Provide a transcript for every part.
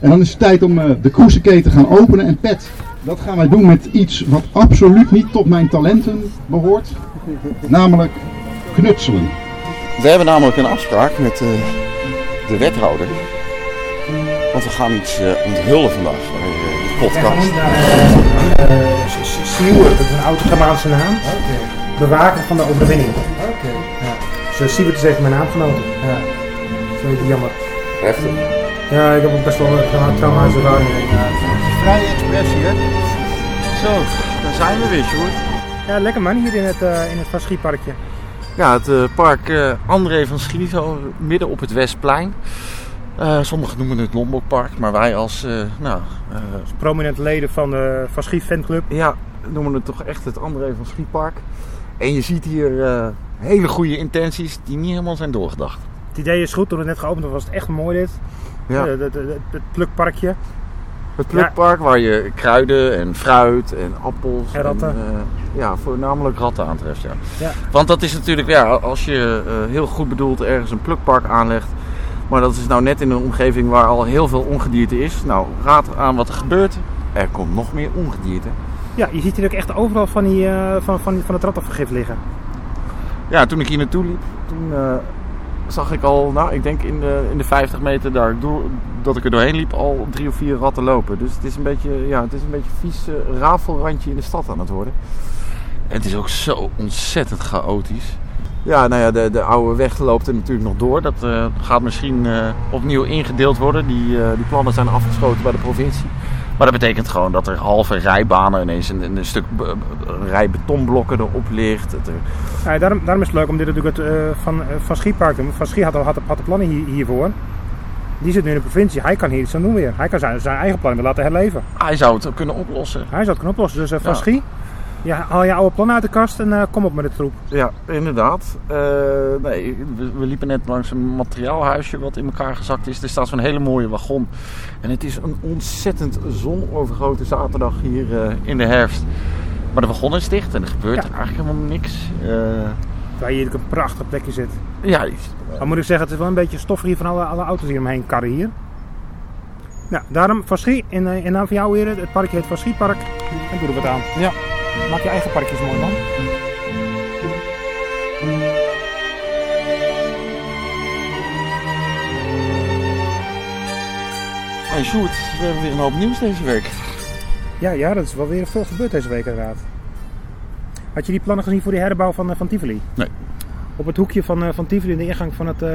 En dan is het tijd om uh, de cruiseketen te gaan openen. En Pet, dat gaan wij doen met iets wat absoluut niet tot mijn talenten behoort. Namelijk knutselen. We hebben namelijk een afspraak met uh, de wethouder. Want we gaan iets uh, onthullen vandaag bij de podcast. Siewert, dat is een oude Germaanse naam. Bewaker van de overwinning. Oké. Ja. Dus Siewert is even mijn naam genoten. Ja. Dat is een beetje jammer. Heftig. Ja, ik heb ook best wel een trauma- ervaring. Vrije expressie, hè? Zo, daar zijn we weer, Sjoerd. Ja, lekker man hier in het, uh, in het Van Schieparkje. Ja, het uh, park uh, André van Schie, zo midden op het Westplein. Uh, sommigen noemen het Lombokpark, maar wij als, nou... Als prominente leden van de Van Schie fanclub. Ja, noemen het toch echt het André van Schiepark. En je ziet hier hele goede intenties die niet helemaal zijn doorgedacht. Het idee is goed, toen het net geopend was, was het echt mooi dit. Ja. Het, het, het, plukparkje. Het plukpark waar je kruiden en fruit en appels en ratten. En, uh, ja, voornamelijk ratten aantreft. Ja. Ja. Want dat is natuurlijk, ja, als je uh, heel goed bedoeld ergens een plukpark aanlegt. Maar dat is nou net in een omgeving waar al heel veel ongedierte is. Nou, raad aan wat er gebeurt. Er komt nog meer ongedierte. Ja, je ziet hier ook echt overal van, die, uh, van, van, van het rattenvergif liggen. Ja, toen ik hier naartoe liep, toen zag ik al, nou, ik denk in de, in de 50 meter daar door, dat ik er doorheen liep, al drie of vier ratten lopen. Dus het is een beetje, ja, het is een beetje vies uh, rafelrandje in de stad aan het worden. En het is ook zo ontzettend chaotisch. Ja, nou ja, de, de oude weg loopt er natuurlijk nog door. Dat uh, gaat misschien uh, opnieuw ingedeeld worden. Die, die plannen zijn afgeschoten bij de provincie. Maar dat betekent gewoon dat er halve rijbanen ineens een, een stuk rij betonblokken erop ligt. Ja, daarom, daarom is het leuk om dit natuurlijk het, uh, van, uh, van Schiepark te doen. Van Schie had, had, had de plannen hier, hiervoor. Die zit nu in de provincie. Hij kan hier iets aan doen weer. Hij kan zijn, zijn eigen plannen laten herleven. Hij zou het kunnen oplossen. Hij zou het kunnen oplossen. Dus uh, van ja. Schie, ja, haal je oude plannen uit de kast en kom op met het troep. Ja, inderdaad. nee, we, we, liepen net langs een materiaalhuisje wat in elkaar gezakt is. Er staat zo'n hele mooie wagon. En het is een ontzettend zonovergrote zaterdag hier in de herfst. Maar de wagon is dicht en er gebeurt ja. eigenlijk helemaal niks. Terwijl je hier een prachtig plekje zit. Ja. Maar moet ik zeggen, het is wel een beetje stoffig hier van alle, alle auto's die omheen karren hier. Nou, daarom Van Schie, in, in naam van jou weer, het parkje heet Van Schiepark. En doe er wat aan. Ja. Maak je eigen parkjes mooi man. Hey Sjoerd, we hebben weer een hoop nieuws deze week. Ja, ja, dat is wel weer veel gebeurd deze week inderdaad. Had je die plannen gezien voor die herbouw van, van Tivoli? Nee. Op het hoekje van, van Tivoli, in de ingang van het, uh,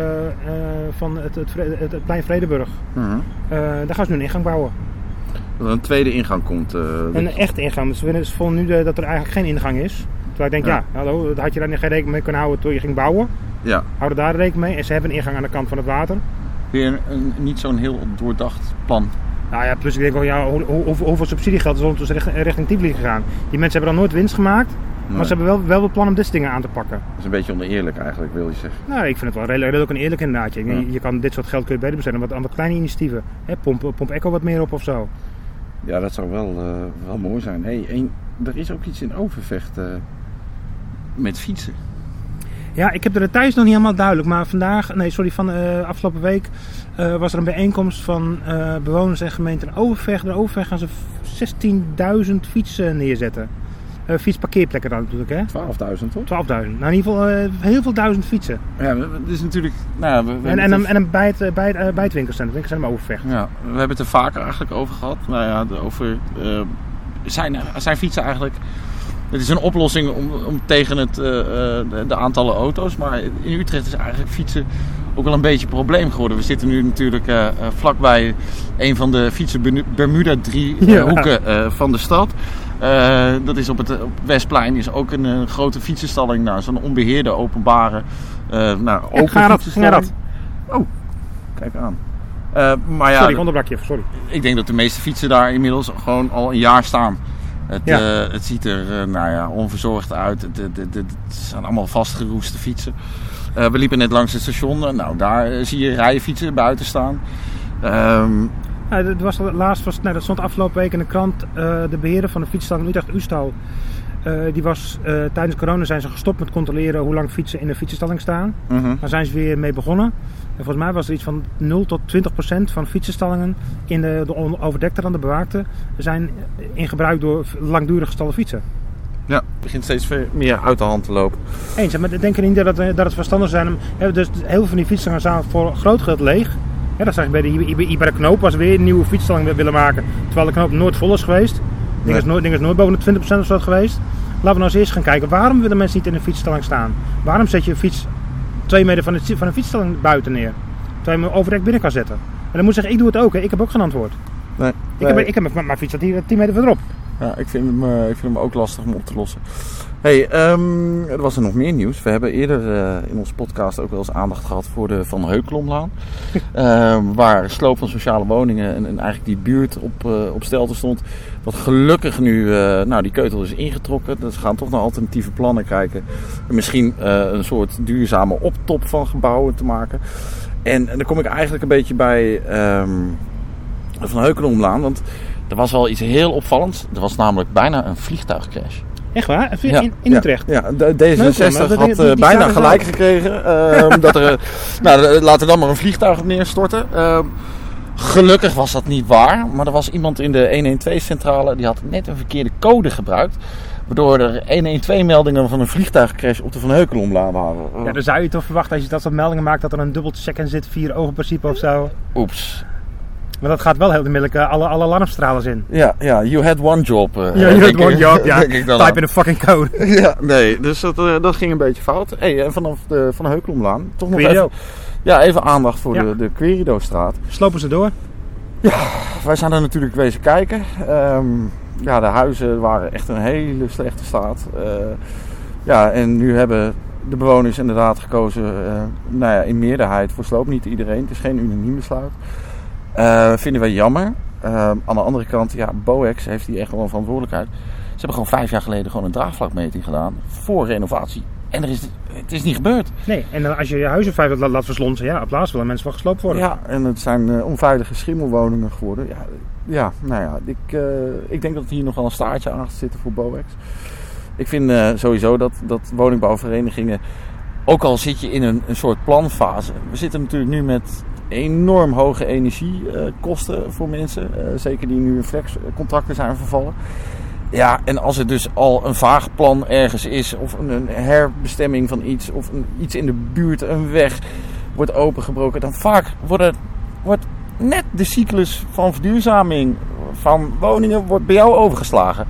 van het, het, het, het plein Vredeburg. Uh -huh. uh, daar gaan ze nu een ingang bouwen. Dat er een tweede ingang komt. Uh, een echte ingang. Dus ze vonden nu de, dat er eigenlijk geen ingang is. Terwijl ik denk, ja, ja hallo, had je daar geen rekening mee kunnen houden toen je ging bouwen? Ja. Hou er daar rekening mee. En ze hebben een ingang aan de kant van het water. Weer een, een, niet zo'n heel doordacht plan. Nou ja, plus ik denk wel, ja, hoe, hoe, hoeveel subsidiegeld is ondertussen richting, richting Tivoli gegaan? Die mensen hebben dan nooit winst gemaakt, nee. maar ze hebben wel, wel het plan om dit dingen aan te pakken. Dat is een beetje oneerlijk eigenlijk, wil je zeggen. Nou, ik vind het wel redelijk, redelijk en eerlijk inderdaad. Je, ja. je kan dit soort geld kun je beter besteden aan wat, aan wat kleine initiatieven. Hè, pomp, pomp Echo wat meer op of zo. Ja, dat zou wel, uh, wel mooi zijn. Hey, en er is ook iets in Overvecht uh, met fietsen. Ja, ik heb er thuis nog niet helemaal duidelijk. Maar vandaag, nee, sorry, van uh, afgelopen week was er een bijeenkomst van bewoners en gemeenten in Overvecht. In Overvecht gaan ze 16.000 fietsen neerzetten. Fietsparkeerplekken dan natuurlijk, hè? 12.000 toch? 12.000. Nou, in ieder geval heel veel duizend fietsen. Ja, het is natuurlijk... Nou, we, we en, en, een, en een bijt, bijt, bijtwinkelcentrum, winkelcentrum Overvecht. Ja, we hebben het er vaker eigenlijk over gehad. Nou ja, over... zijn, zijn fietsen eigenlijk... Het is een oplossing om, om tegen het, de, de, aantallen auto's. Maar in Utrecht is eigenlijk fietsen ook wel een beetje een probleem geworden. We zitten nu natuurlijk uh, vlakbij een van de fietsen Bermuda drie uh, ja. hoeken van de stad. Dat is op het op Westplein is ook een grote fietsenstalling. Nou, zo'n onbeheerde openbare nou, open ga fietsenstalling. Oh, kijk aan. maar ja, sorry, ik onderbrak je. Sorry. Ik denk dat de meeste fietsen daar inmiddels gewoon al een jaar staan. Het, ja. uh, het ziet er uh, nou ja, onverzorgd uit. Het, het, het, het zijn allemaal vastgeroeste fietsen. Uh, we liepen net langs het station. Nou, daar zie je rijen fietsen buiten staan. Um, ja, dat, was laatst was, nee, dat stond afgelopen week in de krant. de beheerder van de fietsstalling Utrecht Ustal. Eh, die was, eh, tijdens corona zijn ze gestopt met controleren hoe lang fietsen in de fietsenstalling staan. Mhm. Daar zijn ze weer mee begonnen. En volgens mij was er iets van 0 tot 20 procent van fietsenstallingen in de, de overdekte dan de bewaakte zijn in gebruik door langdurig gestalde fietsen. Ja, het begint steeds meer uit de hand te lopen. Eens, maar denk je niet dat het, eh, dat het verstandig zijn om... hè, Dus heel veel van die fietsstallingen staan voor een groot gedeelte leeg. Ja, dat zag je bij de, bij, bij- bij de knoop was weer een nieuwe fietsstalling willen maken. Terwijl de knoop nooit vol is geweest. Ding, Nee. is, nooit, ding is nooit boven de 20% of zo geweest. Laten we nou eens eerst gaan kijken. Waarom willen mensen niet in een fietsstalling staan? Waarom zet je een fiets twee meter van, het, van een fietsstalling buiten neer? Terwijl je hem overdekt binnen kan zetten. En dan moet ik zeggen, ik doe het ook. Hè. Ik heb ook geen antwoord. Nee. Ik heb, ik heb mijn, mijn fiets staat hier 10 meter verderop. Ja, ik vind, hem, eh, ik vind hem ook lastig om op te lossen. Hey, ehm, er was er nog meer nieuws. We hebben eerder eh, in onze podcast ook wel eens aandacht gehad voor de Van Heukelomlaan. Ehm, waar sloop van sociale woningen en, en eigenlijk die buurt op, eh op stelte stond. Wat gelukkig nu, eh, nou die keutel is ingetrokken. Dus we gaan toch naar alternatieve plannen kijken. En misschien een soort duurzame optop van gebouwen te maken. En, en dan kom ik eigenlijk een beetje bij ehm, de Van Heukelomlaan. Want er was wel iets heel opvallends. Er was namelijk bijna een vliegtuigcrash. Echt waar? In, Ja, in, in Utrecht? Ja, de- Leuk, D66 man, dat- had die- eh, die bijna gelijk gekregen. eh, dat er, nou, laten we dan maar een vliegtuig op neerstorten. Eh, gelukkig was dat niet waar. Maar er was iemand in de 112-centrale die had net een verkeerde code gebruikt. Waardoor er 112-meldingen van een vliegtuigcrash op de Van Heukelomlaan waren. Ja, dan zou je toch verwachten als je dat soort meldingen maakt dat er een dubbel check in zit, vier ogen principe of zo. Oeps. Maar dat gaat wel heel onmiddellijk eh, alle, alle alarmstralen in. Ja, ja, you had one job. eh, Ja, ik- hebt one job, ja. Type aan. in een fucking code. Ja, nee, dus dat, eh, dat ging een beetje fout. Hey, en vanaf de Van Heukelomlaan toch nog Querido. even, ja, even aandacht voor Ja. de, de Querido-straat. Slopen ze door. Wij zijn er natuurlijk wezen kijken. Ehm, ja, de huizen waren echt een hele slechte staat. Eh, ja, en nu hebben de bewoners inderdaad gekozen, eh, nou ja, in meerderheid voor sloop. Niet iedereen, het is geen unaniem besluit. Eh, vinden wij jammer. Ehm, aan de andere kant, ja, Boex heeft hier echt wel een verantwoordelijkheid. Ze hebben gewoon vijf jaar geleden gewoon een draagvlakmeting gedaan voor renovatie. En er is, het is niet gebeurd. Nee, en als je je huis in feite laat, laat verslonsen, ja, op laatst willen mensen wel gesloopt worden. Ja, en het zijn eh, onveilige schimmelwoningen geworden. Ja, ja nou ja, ik, eh, ik denk dat hier nog wel een staartje aan gaat zitten voor Boex. Ik vind sowieso dat, dat woningbouwverenigingen, ook al zit je in een, een soort planfase. We zitten natuurlijk nu met enorm hoge energiekosten voor mensen. eh, zeker die nu in flexcontracten zijn vervallen. Ja, en als er dus al een vaag plan ergens is, of een, herbestemming van iets, of iets in de buurt, een weg wordt opengebroken, dan vaak worden, wordt net de cyclus van verduurzaming van woningen wordt bij jou overgeslagen.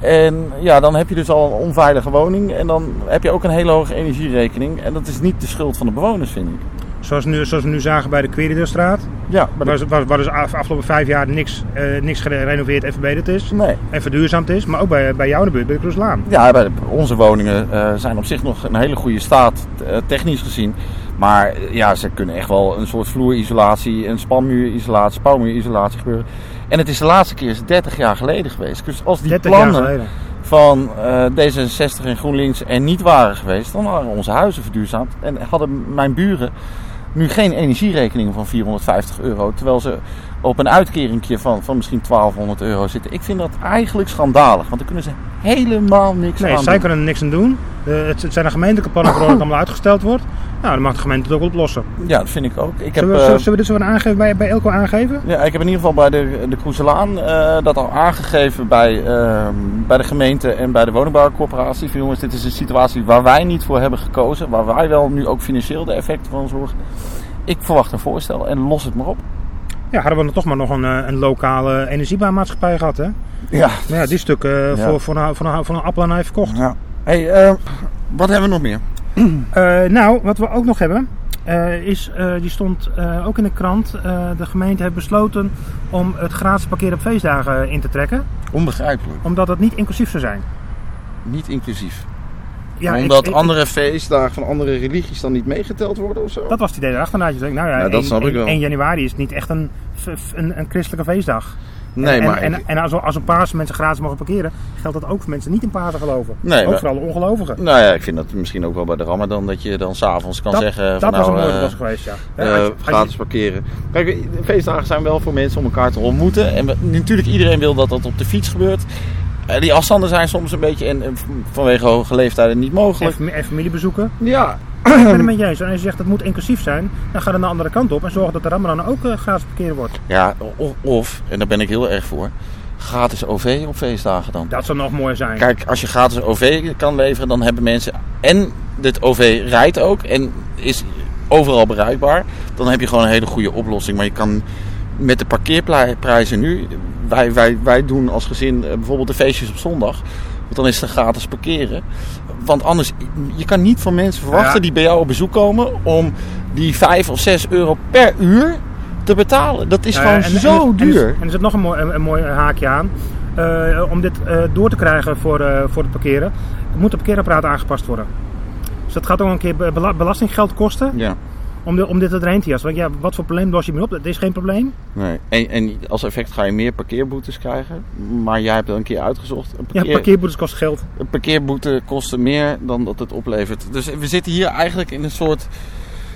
En ja, dan heb je dus al een onveilige woning en dan heb je ook een hele hoge energierekening. En dat is niet de schuld van de bewoners, vind ik. Zoals, nu, zoals we nu zagen bij de Querideurstraat. Ja, Waar, waar, waar dus af- afgelopen vijf jaar niks, eh, niks gerenoveerd en verbeterd is. nee. En verduurzaamd is. Maar ook bij, bij jou in de buurt, bij de Kroeslaan. Ja, bij de- onze woningen eh, zijn op zich nog in een hele goede staat, eh, technisch gezien. Maar ja, ze kunnen echt wel een soort vloerisolatie, een spanmuurisolatie, spouwmuurisolatie gebeuren. En het is de laatste keer is 30 jaar geleden geweest. Dus als die 30 jaar plannen van eh, D66 en GroenLinks er niet waren geweest, dan waren onze huizen verduurzaamd. En hadden mijn buren nu geen energierekening van 450 euro. Terwijl ze op een uitkeringje van, van misschien 1200 euro zitten. Ik vind dat eigenlijk schandalig. Want dan kunnen ze helemaal niks Nee, aan zij doen. kunnen er niks aan doen. Eh, het, het zijn de gemeentelijke plannen het allemaal uitgesteld wordt. Nou, dan mag de gemeente het ook oplossen. Ja, dat vind ik ook. Ik heb, Zullen we, eh, zullen we dit zo aan aangeven bij, bij Elko aangeven? ja, ik heb in ieder geval bij de, de Kroeselaan eh, dat al aangegeven bij, ehm, bij de gemeente en bij de woningbouwcorporatie. Van jongens, dit is een situatie waar wij niet voor hebben gekozen. Waar wij wel nu ook financieel de effecten van zorgen. Ik verwacht een voorstel en los het maar op. Ja, hadden we dan toch maar nog een, eh, een lokale energiebaanmaatschappij gehad, hè? Ja. Maar ja, die stuk eh, Ja. voor, voor, een, voor, een, voor een appel en ei verkocht. ja. Hey, eh, wat hebben we nog meer? Eh, nou, wat we ook nog hebben, eh, is, eh, die stond eh, ook in de krant. eh, de gemeente heeft besloten om het gratis parkeren op feestdagen in te trekken. Onbegrijpelijk. Omdat het niet inclusief zou zijn. Niet inclusief. Ja, Omdat ik- andere feestdagen van andere religies dan niet meegeteld worden of zo? Dat was het idee erachter. Nou, je denkt, nou ja, Ja, dat 1, snap ik wel. 1 januari is niet echt een, een, een christelijke feestdag. Nee, en, maar... en, en als, als een Pasen mensen gratis mogen parkeren, geldt dat ook voor mensen die niet in Pasen geloven. Nee, ook maar- voor alle ongelovigen. Nou ja, ik vind dat misschien ook wel bij de Ramadan dat je dan s'avonds kan dat zeggen dat van was een nou, mooie eh, was geweest, ja. eh, Als je- gratis parkeren. Kijk, feestdagen zijn wel voor mensen om elkaar te ontmoeten. En we- natuurlijk iedereen wil dat dat op de fiets gebeurt. Eh, Die afstanden zijn soms een beetje en, vanwege hoge leeftijden niet mogelijk. en familiebezoeken. Ja, Ik ben het met je eens. En als je zegt dat moet inclusief zijn, dan ga dan de andere kant op en zorg dat de Ramadan ook eh, gratis parkeren wordt. ja of, of, en daar ben ik heel erg voor, gratis OV op feestdagen dan. Dat zou nog mooier zijn. Kijk, als je gratis OV kan leveren, dan hebben mensen. En dit OV rijdt ook en is overal bereikbaar. Dan heb je gewoon een hele goede oplossing. Maar je kan met de parkeerprijzen nu. Wij, wij, wij doen als gezin eh, bijvoorbeeld de feestjes op zondag. Want dan is het gratis parkeren. Want anders, je kan niet van mensen verwachten Ja. die bij jou op bezoek komen. om die 5 of 6 euro per uur te betalen. Dat is Ja, gewoon en- zo en- duur. En, er zit nog een mooi, een, een mooi haakje aan. Eh, om dit eh, door te krijgen voor, eh, voor het parkeren, moet de parkeerapparaat aangepast worden. Dus dat gaat ook een keer be- bela- belastinggeld kosten ja. Om, de, om dit erheen te jassen. Want ja, wat voor probleem los je mee op? Dat is geen probleem. Nee. En, en als effect ga je meer parkeerboetes krijgen. Maar jij hebt het een keer uitgezocht. Een, Ja, parkeer, parkeerboetes kosten geld. een parkeerboete kost meer dan dat het oplevert. Dus we zitten hier eigenlijk in een soort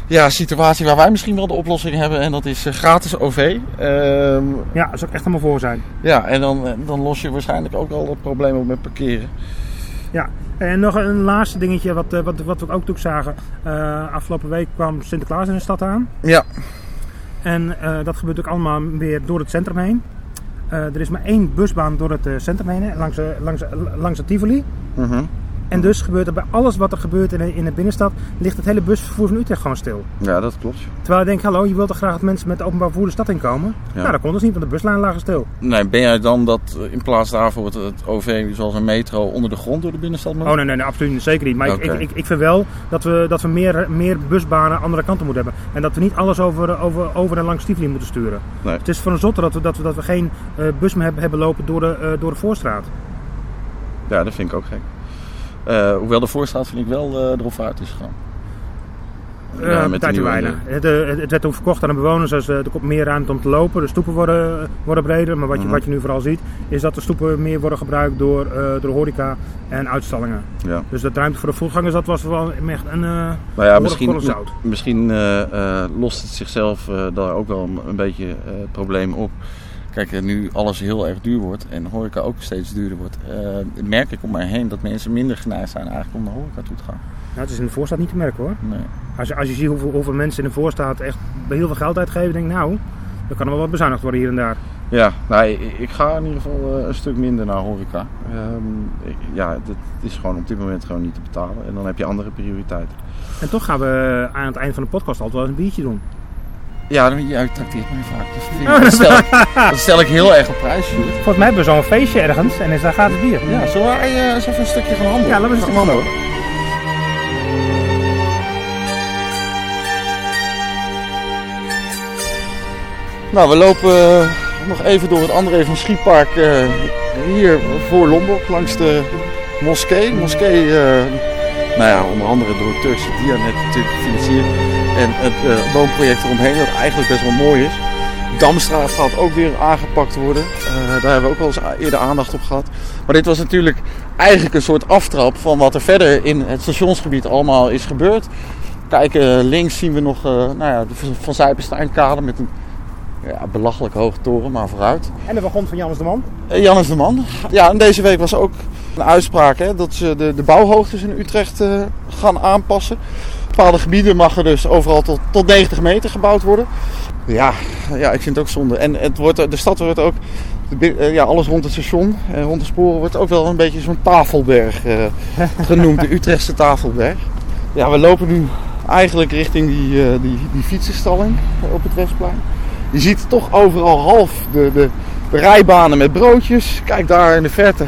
ja, situatie waar wij misschien wel de oplossing hebben. En dat is eh, gratis OV. Ehm, Ja, dat zou ik echt helemaal voor zijn. ja, en dan, eh, dan los je waarschijnlijk ook al het probleem op met parkeren. Ja, en nog een laatste dingetje wat, eh, wat, wat we ook toen zagen. Eh, afgelopen week kwam Sinterklaas in de stad aan. Ja. En eh, dat gebeurt ook allemaal weer door het centrum heen. Er is maar één busbaan door het centrum heen, langs, langs, langs het Tivoli. Mhm. En dus gebeurt er bij alles wat er gebeurt in de, in de binnenstad, ligt het hele busvervoer van Utrecht gewoon stil. Ja, dat klopt. Terwijl ik denk, hallo, je wilt toch graag dat mensen met openbaar vervoer de stad inkomen? Ja. Nou, dat kon dus niet, want de buslijnen lagen stil. Nee, ben jij dan dat eh, in plaats daarvoor het, het OV zoals een metro onder de grond door de binnenstad moet? Oh nee, nee, nee absoluut niet, zeker niet. Maar ik, ik, ik, ik vind wel dat we, dat we meer, meer busbanen andere kanten moeten hebben. En dat we niet alles over, over, over en langs Tivoli moeten sturen. Nee. Het is van een zotte dat we, dat we, dat we geen eh, bus meer hebben, hebben lopen door de, eh, door de voorstraat. Ja, dat vind ik ook gek. Eh, hoewel de voorstraat vind ik wel eh, erop uit is gegaan. Eh Ja, met de weinig. Het, het, werd toen verkocht aan de bewoners, dus er komt meer ruimte om te lopen. De stoepen worden, worden breder, maar wat je, Mhm. wat je nu vooral ziet, is dat de stoepen meer worden gebruikt door, door horeca en uitstallingen. Ja. Dus dat ruimte voor de voetgangers, dat was wel echt een... eh, Nou ja, misschien, zout. misschien lost het zichzelf daar ook wel een, beetje het probleem op. Kijk, eh, nu alles heel erg duur wordt en horeca ook steeds duurder wordt, eh, merk ik om mij heen dat mensen minder geneigd zijn eigenlijk om naar horeca toe te gaan. nou, het is in de voorstad niet te merken hoor. Nee. Als je, als je ziet hoeveel, hoeveel mensen in de voorstaat echt heel veel geld uitgeven, denk ik nou, dan kan er wel wat bezuinigd worden hier en daar. Ja, nou, ik, ik ga in ieder geval eh, een stuk minder naar horeca. Ik- ja, het is gewoon op dit moment gewoon niet te betalen. En dan heb je andere prioriteiten. En toch gaan we aan het eind van de podcast altijd wel eens een biertje doen. Ja, dan, jij trakteert mij vaak. Dat, vind ik- dat, stel, ik- dat stel ik heel erg op prijs, Sjoerd. Volgens mij hebben we zo'n feestje ergens en is daar gratis bier. Ja, zullen eh, eens even een stukje gaan handelen? Ja, laten we eens een stukje handelen. Nou, we lopen eh, nog even door het André van Schiepark eh, hier voor Lombok langs de moskee. Moskee, nou ja, onder andere door het Turkse Dianet natuurlijk gefinancierd. En het eh, woonproject eromheen, dat eigenlijk best wel mooi is. Damstraat gaat ook weer aangepakt worden. Eh, daar hebben we ook wel eens eerder aandacht op gehad. Maar dit was natuurlijk eigenlijk een soort aftrap van wat er verder in het stationsgebied allemaal is gebeurd. Kijk, eh, links zien we nog eh, nou ja, de Van Zijpensteinkade met een ja, belachelijk hoge toren, maar vooruit. En de wagon van Jannes de Man. Eh, Jannes de Man. Ja, en deze week was ook een uitspraak hè, dat ze de, de bouwhoogtes in Utrecht eh, gaan aanpassen. Bepaalde gebieden mag er dus overal tot, tot 90 meter gebouwd worden. Ja, ja, ik vind het ook zonde. En het wordt, de stad wordt ook, de eh, ja, alles rond het station en rond de sporen wordt ook wel een beetje zo'n tafelberg eh, genoemd. De Utrechtse tafelberg. Ja, we lopen nu eigenlijk richting die, eh, die, die fietsenstalling op het Westplein. Je ziet toch overal half de, de, de rijbanen met broodjes. Kijk daar in de verte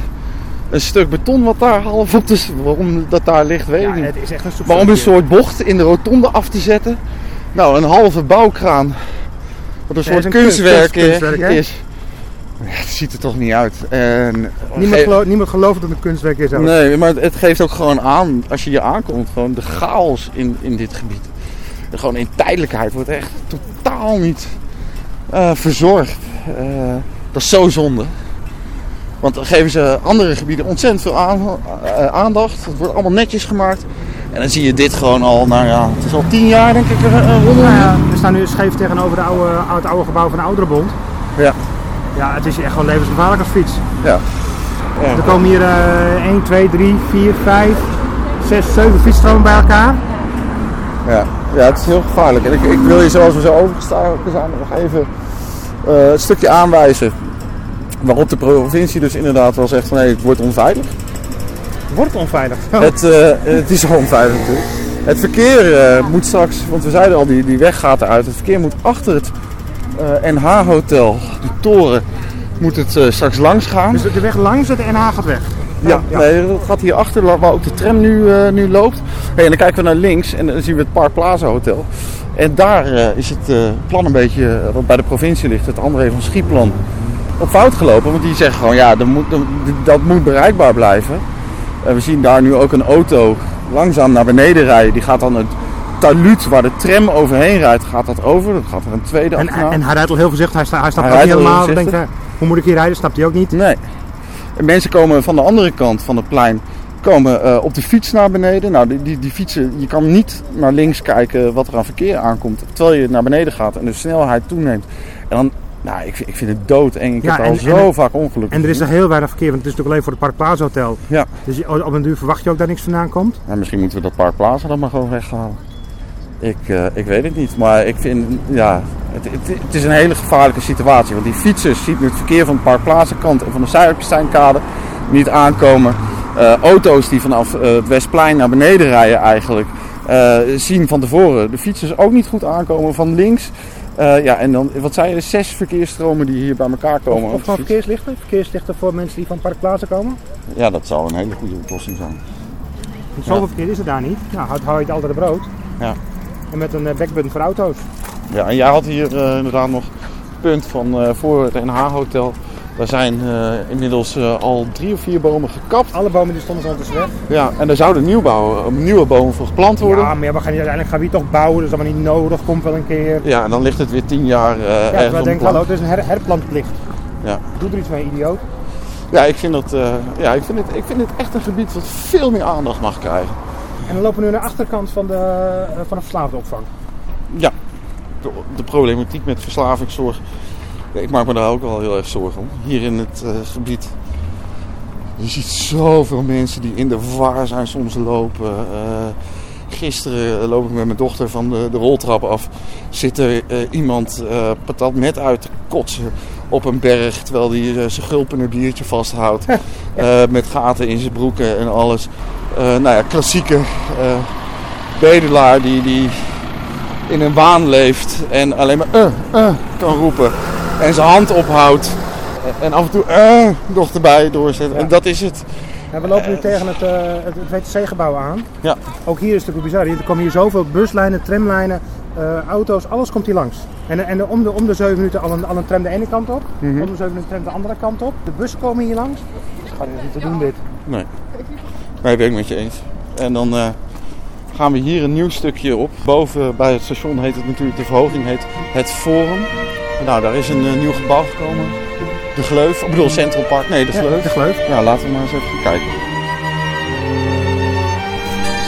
een stuk beton wat daar half op de... Waarom dat daar ligt, weet Ja, ik niet. het is echt een soort Maar om een soort bocht in de rotonde af te zetten. Nou, een halve bouwkraan. Wat een Ja, soort is een kunstwerk, kunst- kunstwerk, is. Ja, het ziet er toch niet uit. En, Niemand, Ge- gelooft, niemand gelooft dat het een kunstwerk is. zelfs. Nee, maar het geeft ook gewoon aan, als je hier aankomt, gewoon de chaos in, in dit gebied. En gewoon in tijdelijkheid wordt echt totaal niet eh, verzorgd. Eh, dat is zo zonde. Want dan geven ze andere gebieden ontzettend veel eh, aandacht. Het wordt allemaal netjes gemaakt. En dan zie je dit gewoon al, nou ja, het is al tien jaar denk ik, een een rommel. Nou ja, we staan nu scheef tegenover de oude, het oude gebouw van de Ouderenbond. Ja. Ja, het is echt gewoon levensgevaarlijk als fiets. Ja. Er komen hier eh 1, 2, 3, 4, 5, 6, 7 fietsstromen bij elkaar. Ja, ja het is heel gevaarlijk. En ik, ik wil je zoals we zo overgestoken zijn nog even eh, een stukje aanwijzen. Waarop de provincie dus inderdaad wel zegt van nee, het wordt onveilig. Wordt onveilig. Het, eh, het is al onveilig natuurlijk. Het verkeer eh, moet straks, want we zeiden al, die, die weg gaat eruit. Het verkeer moet achter het eh, NH-hotel, de toren, moet het straks langs gaan. Dus de weg langs het NH gaat weg. Ja, Nee, dat gaat hier achter, waar ook de tram nu, nu loopt. Hey, en dan kijken we naar links en dan zien we het Park Plaza Hotel. En daar is het plan een beetje, wat bij de provincie ligt, het André van Schieplan, op fout gelopen. Want die zeggen gewoon, ja, dat moet, dat- moet bereikbaar blijven. En we zien daar nu ook een auto langzaam naar beneden rijden. Die gaat dan het taluut waar de tram overheen rijdt, gaat dat over. Dan gaat er een tweede En, en hij rijdt al heel voorzichtig. Hij, sta, hij stapt Hij ook niet helemaal. Denkt, hij, hoe moet ik hier rijden? Snapt hij ook niet. Nee. En mensen komen van de andere kant van het plein komen eh, op de fiets naar beneden. Nou, die, die, die fietsen, je kan niet naar links kijken wat er aan verkeer aankomt. Terwijl je naar beneden gaat en de snelheid toeneemt. En dan, nou, ik, vind- ik vind het doodeng. Ik Ja, heb al zo en- vaak ongelukken En er is er heel weinig verkeer, want het is natuurlijk alleen voor het Park Plaza Hotel. Ja. Dus op een duur verwacht je ook dat niks vandaan komt. Nou, misschien moeten we dat Park Plaza dan maar gewoon weghalen. Ik, eh, ik weet het niet, maar ik vind, ja, het, het, het is een hele gevaarlijke situatie. Want die fietsers zien het verkeer van de Park Plaza kant en van de Zuiderpestijnkade niet aankomen. Eh, auto's die vanaf eh, het Westplein naar beneden rijden eigenlijk, zien van tevoren de fietsers ook niet goed aankomen van links. Eh, ja, en dan, wat zei je, zes verkeersstromen die hier bij elkaar komen. Of, gewoon fiets. verkeerslichten. Verkeerslichten voor mensen die van Park Plaza komen. Ja, dat zou een hele goede oplossing zijn. Zoveel verkeer is er daar niet. Nou, hou, hou je het altijd de brood. Ja. En met een eh, backbutton voor auto's. Ja, en jij had hier eh, inderdaad nog het punt van voor het NH-hotel. Daar zijn eh, inmiddels eh, al drie of vier bomen gekapt. Alle bomen die stonden zo ondertussen weg. Ja, en daar zouden nieuwbouw, eh, nieuwe bomen voor geplant worden. Ja, Ja, maar ja, we gaan uiteindelijk gaan we hier toch bouwen. Dus dat is allemaal niet nodig. Komt wel een keer. en dan ligt het weer tien jaar eh Ja, ergens denken, hallo, het is een her herplantplicht. Ja. Doe er iets mee, idioot. Ja, ik vind, dat, ja ik, vind het, ik vind het echt een gebied wat veel meer aandacht mag krijgen. En dan lopen we nu naar de achterkant van de, van de verslaafde opvang. Ja, de, de problematiek met verslavingszorg. Ik maak me daar ook wel heel erg zorgen om. Hier in het eh, gebied. Je ziet zoveel mensen die in de war zijn soms lopen. Eh, gisteren loop ik met mijn dochter van de, de roltrap af. Zit er eh, iemand patat met uit te kotsen op een berg. Terwijl hij zijn gulpende biertje vasthoudt. Met gaten in zijn broeken en alles. Nou ja, klassieke bedelaar die, die in een waan leeft en alleen maar eh, eh kan roepen. En zijn hand ophoudt. En af en toe eh nog erbij doorzet. Ja. En dat is het. We lopen nu tegen het, eh, het, het WTC-gebouw aan. Ja. Ook hier is het natuurlijk bizar. Er komen hier zoveel buslijnen, tramlijnen, eh, auto's, alles komt hier langs. En, en om, de, om de 7 minuten al een, al een tram de ene kant op, Mhm. om de 7 minuten tram de andere kant op. De bussen komen hier langs. Ga dit is niet te doen dit. Nee. Nee, ben ik met je eens. En dan gaan we hier een nieuw stukje op. Boven bij het station heet het natuurlijk, de verhoging heet het Forum. Nou, daar is een eh, nieuw gebouw gekomen. De Gleuf, ik bedoel Central Park, nee, de Ja, Gleuf. de gleuf. Ja, laten we maar eens even kijken.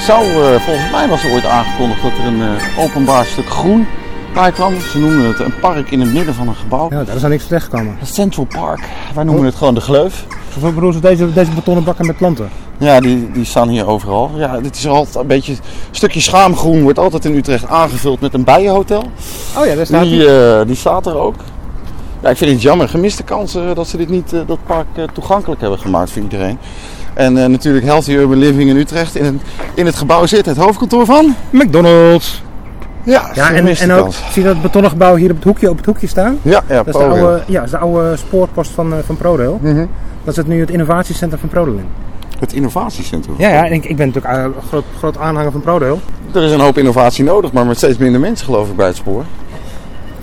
Zou, eh, volgens mij was er ooit aangekondigd dat er een eh, openbaar stuk groen bij kwam. Ze noemen het een park in het midden van een gebouw. Ja, daar is al niks terechtgekomen. Central Park. Wij noemen het gewoon de Gleuf. Hoeveel bedoelen ze deze, deze betonnen bakken met planten? Ja, die, die staan hier overal. Ja, dit is altijd een beetje... Een stukje schaamgroen wordt altijd in Utrecht aangevuld met een bijenhotel. Oh ja, daar staat Die, eh, die staat er ook. Ja, ik vind het jammer. Gemiste kansen dat ze dit niet, eh, dat park eh, toegankelijk hebben gemaakt voor iedereen. En eh, natuurlijk Healthy Urban Living in Utrecht. In het, in het gebouw zit het hoofdkantoor van. McDonald's. Ja, Ja, en, gemiste en ook, zie je dat betonnen gebouw hier op het hoekje, op het hoekje staan? Ja, ja, Dat is de oude, ja, dat is de oude spoorpost van, eh, van ProRail. Mhm. Dat is het nu het innovatiecentrum van ProRail in. Het innovatiecentrum. Ja, ja en ik, ik ben natuurlijk eh, een groot, groot aanhanger van ProRail. Er is een hoop innovatie nodig, maar met steeds minder mensen geloof ik bij het spoor.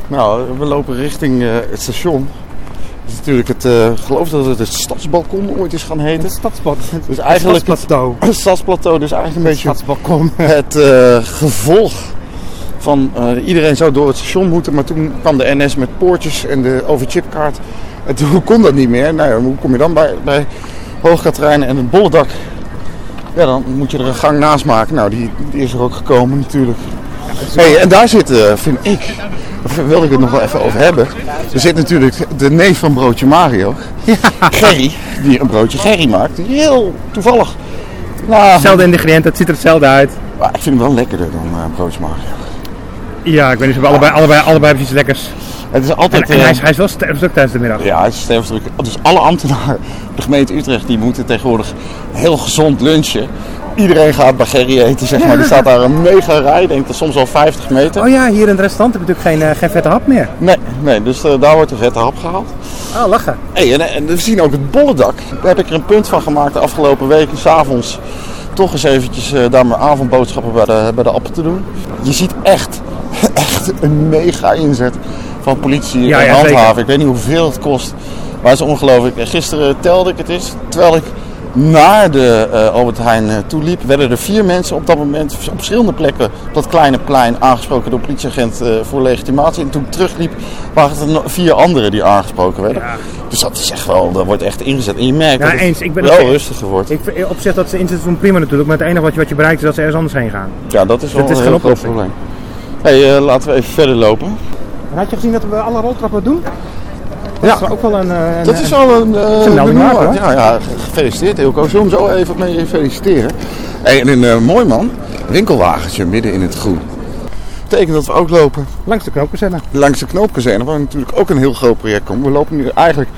Nou, we lopen richting eh, het station. Het is natuurlijk het, eh, ik geloof dat het het stadsbalkon ooit is gaan heten. Het stadspad. Dus eigenlijk het, stadsplateau. het stadsplateau, dus eigenlijk een beetje Stadsbalkon. het eh, gevolg van eh, iedereen zou door het station moeten. Maar toen kwam de NS met poortjes en de overchipkaart. En toen kon dat niet meer. Nou ja, hoe kom je dan bij, bij Hoogkaterijnen en het Bolledak? Ja, dan moet je er een gang naast maken. Nou, die, die is er ook gekomen natuurlijk. Hey, en daar zit, eh, vind ik, daar wil ik het nog wel even over hebben. Er zit natuurlijk de neef van broodje Mario, Gerry, die een broodje Gerry maakt. Heel toevallig. Nou, Hetzelfde ingrediënt, het ziet er hetzelfde uit. maar ik vind hem wel lekkerder dan eh, broodje Mario. Ja, ik weet niet, ze hebben allebei, allebei, allebei iets lekkers. Het is altijd... en hij, eh, is, hij is wel sterfstuk tijdens de middag. Ja, het is sterfdruk. Dus alle ambtenaren de gemeente Utrecht die moeten tegenwoordig heel gezond lunchen. Iedereen gaat bij Gerry eten, zeg maar. Er staat daar een mega rij, ik denk dat soms al 50 meter. Oh ja, hier in het restaurant heb je natuurlijk geen, eh, geen vette hap meer. Nee, nee, dus eh, daar wordt een vette hap gehaald. Oh, lachen. Hey, en, en we zien ook het bollendak. Daar heb ik er een punt van gemaakt de afgelopen weken, s'avonds. Toch eens eventjes eh, daar mijn avondboodschappen bij de, bij de appel te doen. Je ziet echt, echt een mega inzet van politie Ja, en ja, handhaven. zeker. Ik weet niet hoeveel het kost, maar het is ongelooflijk. En Gisteren telde ik het eens, terwijl ik naar de eh, Albert Heijn eh, toe liep, werden er vier mensen op dat moment op verschillende plekken op dat kleine plein aangesproken door politieagent eh, voor legitimatie. En toen ik terugliep, waren het er vier anderen die aangesproken werden. Dus dat is echt wel, dat wordt echt ingezet. En je merkt Ja, dat eens. Ik ben wel ook- rustiger wordt. Ik, op zich dat ze inzetten van prima natuurlijk, maar het enige wat je, wat je bereikt is dat ze ergens anders heen gaan. Ja, dat is wel Dat een heel groot probleem. Hey, laten we even verder lopen. En had je gezien dat we alle roltrappen doen? Ja. Dat is wel ook wel een... eh, een Dat is wel een, eh, een melding benoemd. waard, hoor. Ja, ja, gefeliciteerd Ilko. Zullen we hem zo even mee feliciteren? En een eh, mooi man, winkelwagentje midden in het groen. Betekent dat we ook lopen langs de knoopkazerne. langs de knoopkazerne, waar natuurlijk ook een heel groot project komt. We lopen nu eigenlijk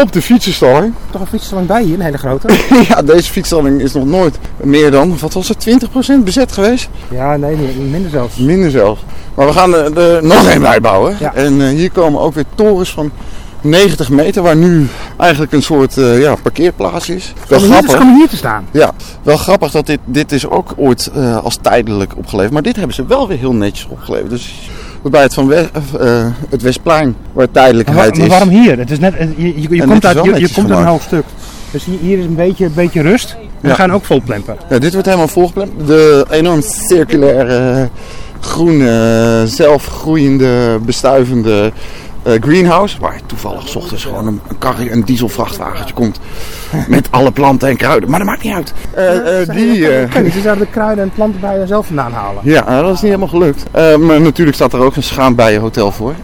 op de fietsenstalling. Toch een fietsstalling bij hier, een hele grote. ja, deze fietsstalling is nog nooit meer dan, wat was het, 20% bezet geweest? ja, nee, minder zelfs. Minder zelfs. Maar we gaan er, er nog een bijbouwen. Ja. En eh, hier komen ook weer torens van 90 meter, waar nu eigenlijk een soort eh, ja, parkeerplaats is. Wel hier, dus grappig. hier te staan. Ja, wel grappig dat dit, dit is ook ooit eh, als tijdelijk opgeleverd. Maar dit hebben ze wel weer heel netjes opgeleverd. Dus bij het, van eh, het Westplein, waar Maar, tijdelijkheid maar is. waarom hier? Het is net, je, je, je het komt, uit, je, je komt uit een hoog stuk. Dus hier, is een beetje, een beetje rust. We Ja. gaan ook vol plempen. Ja, dit wordt helemaal volgepland. De enorm circulaire, groene, zelfgroeiende, bestuivende eh, greenhouse. Waar toevallig 's ochtends gewoon een, een karre, een dieselvrachtwagentje komt. Met alle planten en kruiden. Maar dat maakt niet uit. Eh, eh, die, eh, Kijk, ze zouden de kruiden en planten bij jezelf vandaan halen. ja, nou, dat is niet helemaal gelukt. Eh, maar natuurlijk staat er ook een schaambijenhotel voor.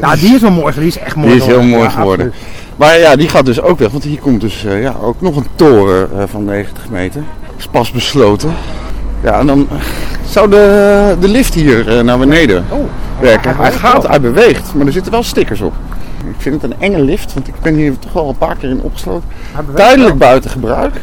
Ja, die is wel mooi. Die is echt mooi. Die is heel mooi Ja, geworden. absoluut. Maar ja, die gaat dus ook weg. Want hier komt dus eh, ja, ook nog een toren eh, van 90 meter. Is pas besloten. Ja, en dan zou de, de lift hier eh, naar beneden Oh, werken. Hij beweegt gaat, hij beweegt, maar er zitten wel stickers op. Ik vind het een enge lift, want ik ben hier toch wel een paar keer in opgesloten. Tijdelijk buiten gebruik.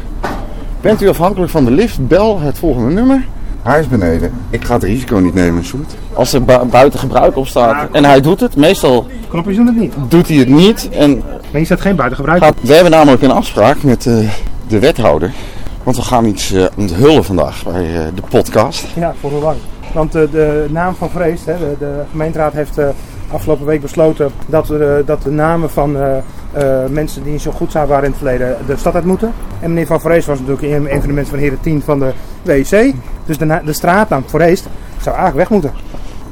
Bent u afhankelijk van de lift, bel het volgende nummer. Hij is beneden. Ik ga het risico niet nemen, Sjoerd. Als er bu- buiten gebruik op staat en hij doet het, meestal Knopjes doen het niet. doet hij het niet. En Maar hier staat geen buitengebruik. gaat, we hebben namelijk een afspraak met eh, de wethouder. Want we gaan iets eh, onthullen vandaag bij eh, de podcast. Ja, voor hoe lang? Want eh, de naam van Vrees, hè, de, de gemeenteraad heeft afgelopen week besloten dat, dat de namen van mensen die niet zo goed zijn waren in het verleden de stad uit moeten. En meneer Van Vrees was natuurlijk een, een van de mensen van Heren 10 van de WC. Dus de, de straatnaam Vrees zou eigenlijk weg moeten.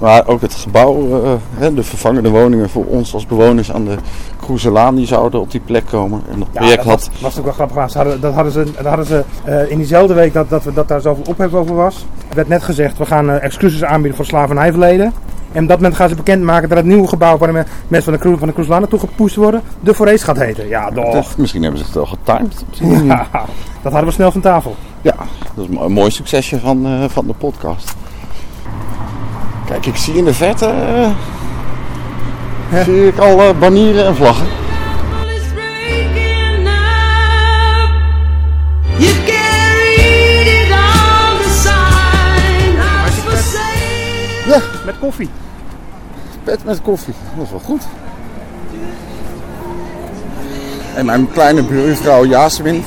Maar ook het gebouw, eh, de vervangende woningen voor ons als bewoners aan de Kroeselaan, die zouden op die plek komen. En dat project dat had was, was ook wel grappig. aan. Ze hadden, dat hadden ze, dat hadden ze eh, in diezelfde week dat, dat, we, dat daar zoveel ophef over was. Er werd net gezegd, we gaan eh, excuses aanbieden voor slavernijverleden. En op dat moment gaan ze bekendmaken dat het nieuwe gebouw waar de mensen van de, Kroes- van de Kroeslaan naartoe gepoest worden, de Forees gaat heten. Ja, doch. Of misschien hebben ze het wel getimed. Ja, dat hadden we snel van tafel. Ja, dat is een mooi succesje van, van de podcast. Kijk, ik zie in de verte eh, zie ik al eh, banieren en vlaggen. Ja, Met koffie. pet met koffie. Dat is wel goed. En mijn kleine buurvrouw Jasmin.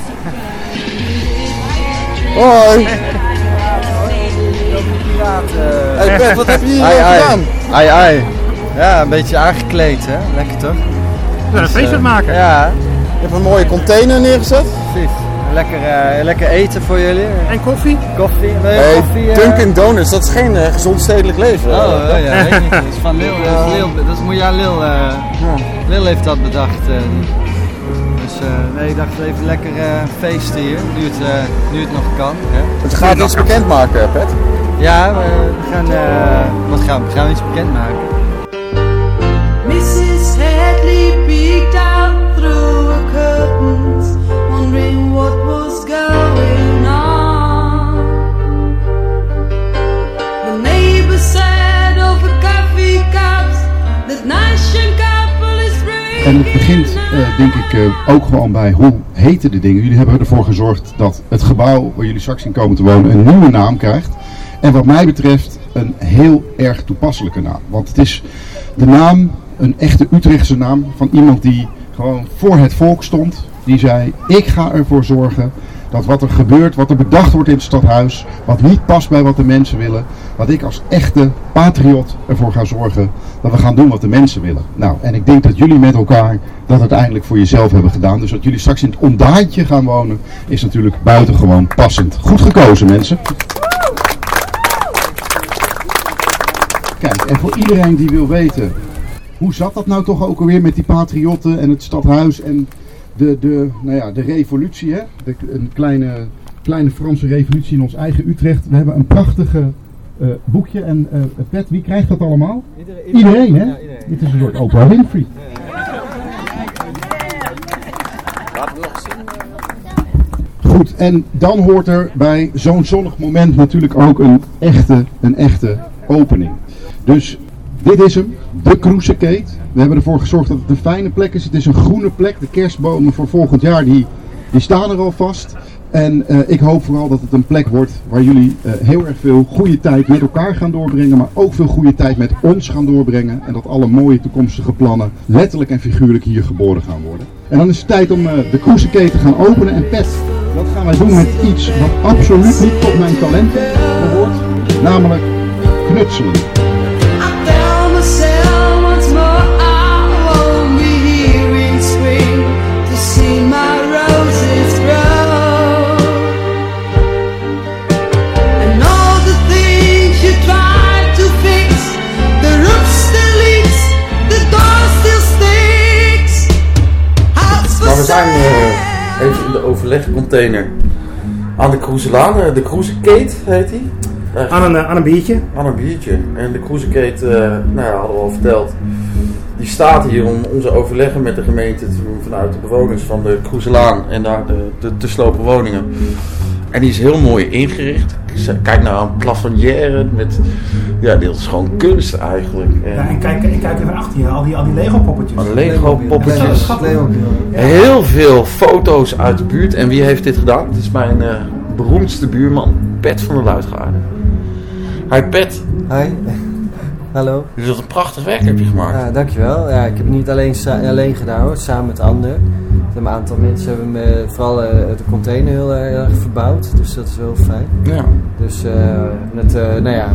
Hoi. Hey Pet, wat heb je hier Ai, ai. gedaan? Ai, ai. Ja, een beetje aangekleed, hè? Lekker toch? We een feest Eh, maken. Ja, Je hebt een mooie container neergezet. precies. Lekker, eh, lekker eten voor jullie. En koffie? Koffie, wil je Hey, koffie? eh? Dunkin' Donuts, dat is geen eh, gezond stedelijk leven. Oh, oh, ja, weet ik niet. Dat is van Lil. Dat is, Lil, dat is moet ja, Lil, eh, Lil heeft dat bedacht. eh. dus eh, nee, ik dacht even lekker eh, feesten hier, nu het, eh, nu het nog kan. Hè? Het gaat iets bekendmaken, Pet. Ja, we gaan, eh, wat gaan we? Gaan we iets bekendmaken? Mrs. Hadley peeked out through her curtains, wondering what was going on. The neighbors said over coffee cups that nice young couple is En het begint, eh, denk ik, eh, ook gewoon bij hoe heten de dingen. Jullie hebben ervoor gezorgd dat het gebouw waar jullie straks in komen te wonen een nieuwe naam krijgt. En wat mij betreft een heel erg toepasselijke naam. Want het is de naam, een echte Utrechtse naam, van iemand die gewoon voor het volk stond. Die zei, ik ga ervoor zorgen dat wat er gebeurt, wat er bedacht wordt in het stadhuis, wat niet past bij wat de mensen willen, dat ik als echte patriot ervoor ga zorgen dat we gaan doen wat de mensen willen. Nou, en ik denk dat jullie met elkaar dat uiteindelijk voor jezelf hebben gedaan. Dus dat jullie straks in het ondaantje gaan wonen, is natuurlijk buitengewoon passend. Goed gekozen mensen. Kijk, en voor iedereen die wil weten, hoe zat dat nou toch ook alweer met die patriotten en het stadhuis en de, de, nou ja, de revolutie, hè? De, een kleine, kleine Franse revolutie in ons eigen Utrecht. We hebben een prachtige eh, boekje en eh Pet, wie krijgt dat allemaal? Iedereen, hè? Ja, iedereen. Dit is een soort Oprah Winfrey. Goed, en dan hoort er bij zo'n zonnig moment natuurlijk ook een echte, een echte opening. Dus dit is hem, de Cruisekate. We hebben ervoor gezorgd dat het een fijne plek is. Het is een groene plek. De kerstbomen voor volgend jaar die, die staan er al vast. En eh, ik hoop vooral dat het een plek wordt waar jullie eh, heel erg veel goede tijd met elkaar gaan doorbrengen. Maar ook veel goede tijd met ons gaan doorbrengen. En dat alle mooie toekomstige plannen letterlijk en figuurlijk hier geboren gaan worden. En dan is het tijd om eh, de Cruisekate te gaan openen. En Pet, dat gaan wij doen met iets wat absoluut niet tot mijn talenten behoort. Namelijk knutselen. De overlegcontainer aan de Cruiselaan. de Cruisekate heet die. Aan een, eh, aan een biertje. aan een biertje. En de Cruisekate, eh nou ja, hadden we al verteld. Die staat hier om onze overleggen met de gemeente te doen vanuit de bewoners van de Cruiselaan en daar de, de te slopen woningen. En die is heel mooi ingericht. Kijk naar een plafonnière met, ja, dit is gewoon kunst eigenlijk. En Ja, en kijk, en kijk even achter je, al die, al die Lego poppetjes. een Lego. Heel veel foto's uit de buurt. En wie heeft dit gedaan? Het is mijn eh, beroemdste buurman, Pet van der Luitgaarden. Hi Pet, Hi. Hallo. je hebt een prachtig werk heb je gemaakt. Ja, dankjewel. Ja, ik heb het niet alleen, alleen gedaan hoor, samen met anderen. Een aantal mensen hebben me vooral eh, de container heel erg verbouwd, dus dat is wel fijn. Ja. Dus eh, het, eh, nou ja,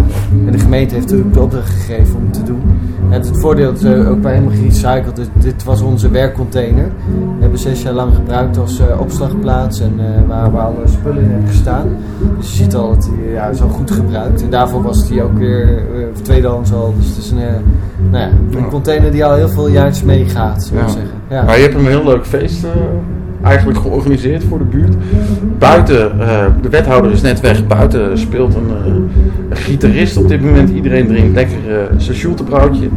en de gemeente heeft de opdracht gegeven om het te doen. En het voordeel is eh, ook bij helemaal gerecycled. Dus dit was onze werkcontainer. We hebben zes jaar lang gebruikt als eh, opslagplaats en eh, waar we alle spullen in hebben gestaan. Dus je ziet al dat hij ja, is al goed gebruikt. En daarvoor was hij ook weer eh, tweedehands al. Dus het is een, eh, nou ja, een container die al heel veel jaartjes meegaat, zou ik Ja. zeggen. Ja. Maar je hebt een heel leuk feest eh, eigenlijk georganiseerd voor de buurt. Buiten, eh, de wethouder is net weg. Buiten speelt een, een gitarist op dit moment. Iedereen drinkt lekker uh, zijn schultebroodje.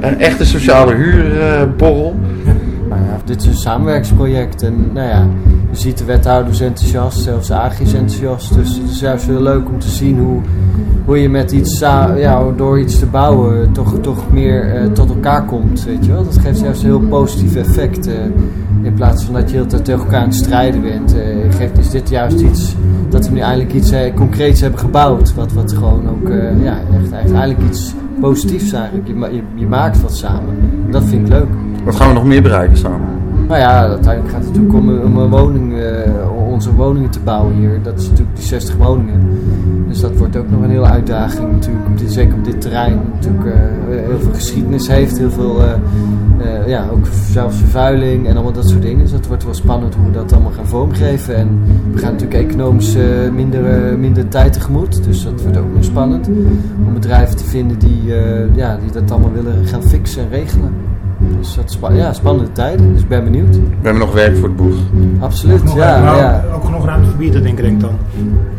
Een echte sociale huurborrel. Ja, dit is een samenwerkingsproject en nou ja, je ziet de wethouders enthousiast, zelfs Agi is enthousiast. Dus het is juist heel leuk om te zien hoe, hoe je met iets, ja, door iets te bouwen toch, toch meer eh, tot elkaar komt, weet je wel. Dat geeft juist een heel positief effect. eh, in plaats van dat je tijd tegen elkaar aan het strijden bent, eh, geeft, is dit juist iets, dat we nu eindelijk iets concreets hebben gebouwd. Wat, wat gewoon ook, ja, echt, eigenlijk iets positiefs eigenlijk. Je, je, je maakt wat samen. En dat vind ik leuk. Wat gaan we nog meer bereiken samen? Nou ja, uiteindelijk gaat het natuurlijk om, een- om een woning, eh, onze woningen te bouwen hier. Dat is natuurlijk die 60 woningen. Dus dat wordt ook nog een hele uitdaging natuurlijk, zeker op dit terrein. Natuurlijk eh, heel veel geschiedenis heeft, heel veel, eh, eh, ja, ook zelfs vervuiling en allemaal dat soort dingen. Dus dat wordt wel spannend hoe we dat allemaal gaan vormgeven. En we gaan natuurlijk economisch eh, minder, eh, minder tijd tegemoet, dus dat wordt ook nog spannend. Om bedrijven te vinden die, eh, ja, die dat allemaal willen gaan fixen en regelen. Dus dat spa ja, spannende tijden, dus ik ben benieuwd. We hebben nog werk voor de boeg. Absoluut, ja. nou, ja. Ook genoeg ruimte voor bier te drinken, denk ik dan.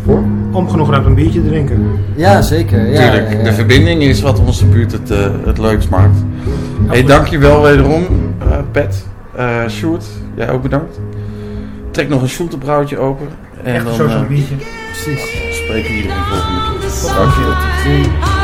Voor? Om genoeg ruimte om een biertje te drinken. Ja, zeker. Ja, Tuurlijk, ja, ja. de verbinding is wat onze buurt het, eh, het leukst maakt. Hey, dankjewel wederom, eh Pet. eh Sjoerd, jij ook bedankt. Trek nog een Sjoertebrouwtje open. En Echt dan zo zo'n biertje. Precies. spreken we iedereen volgende keer. Dankjewel.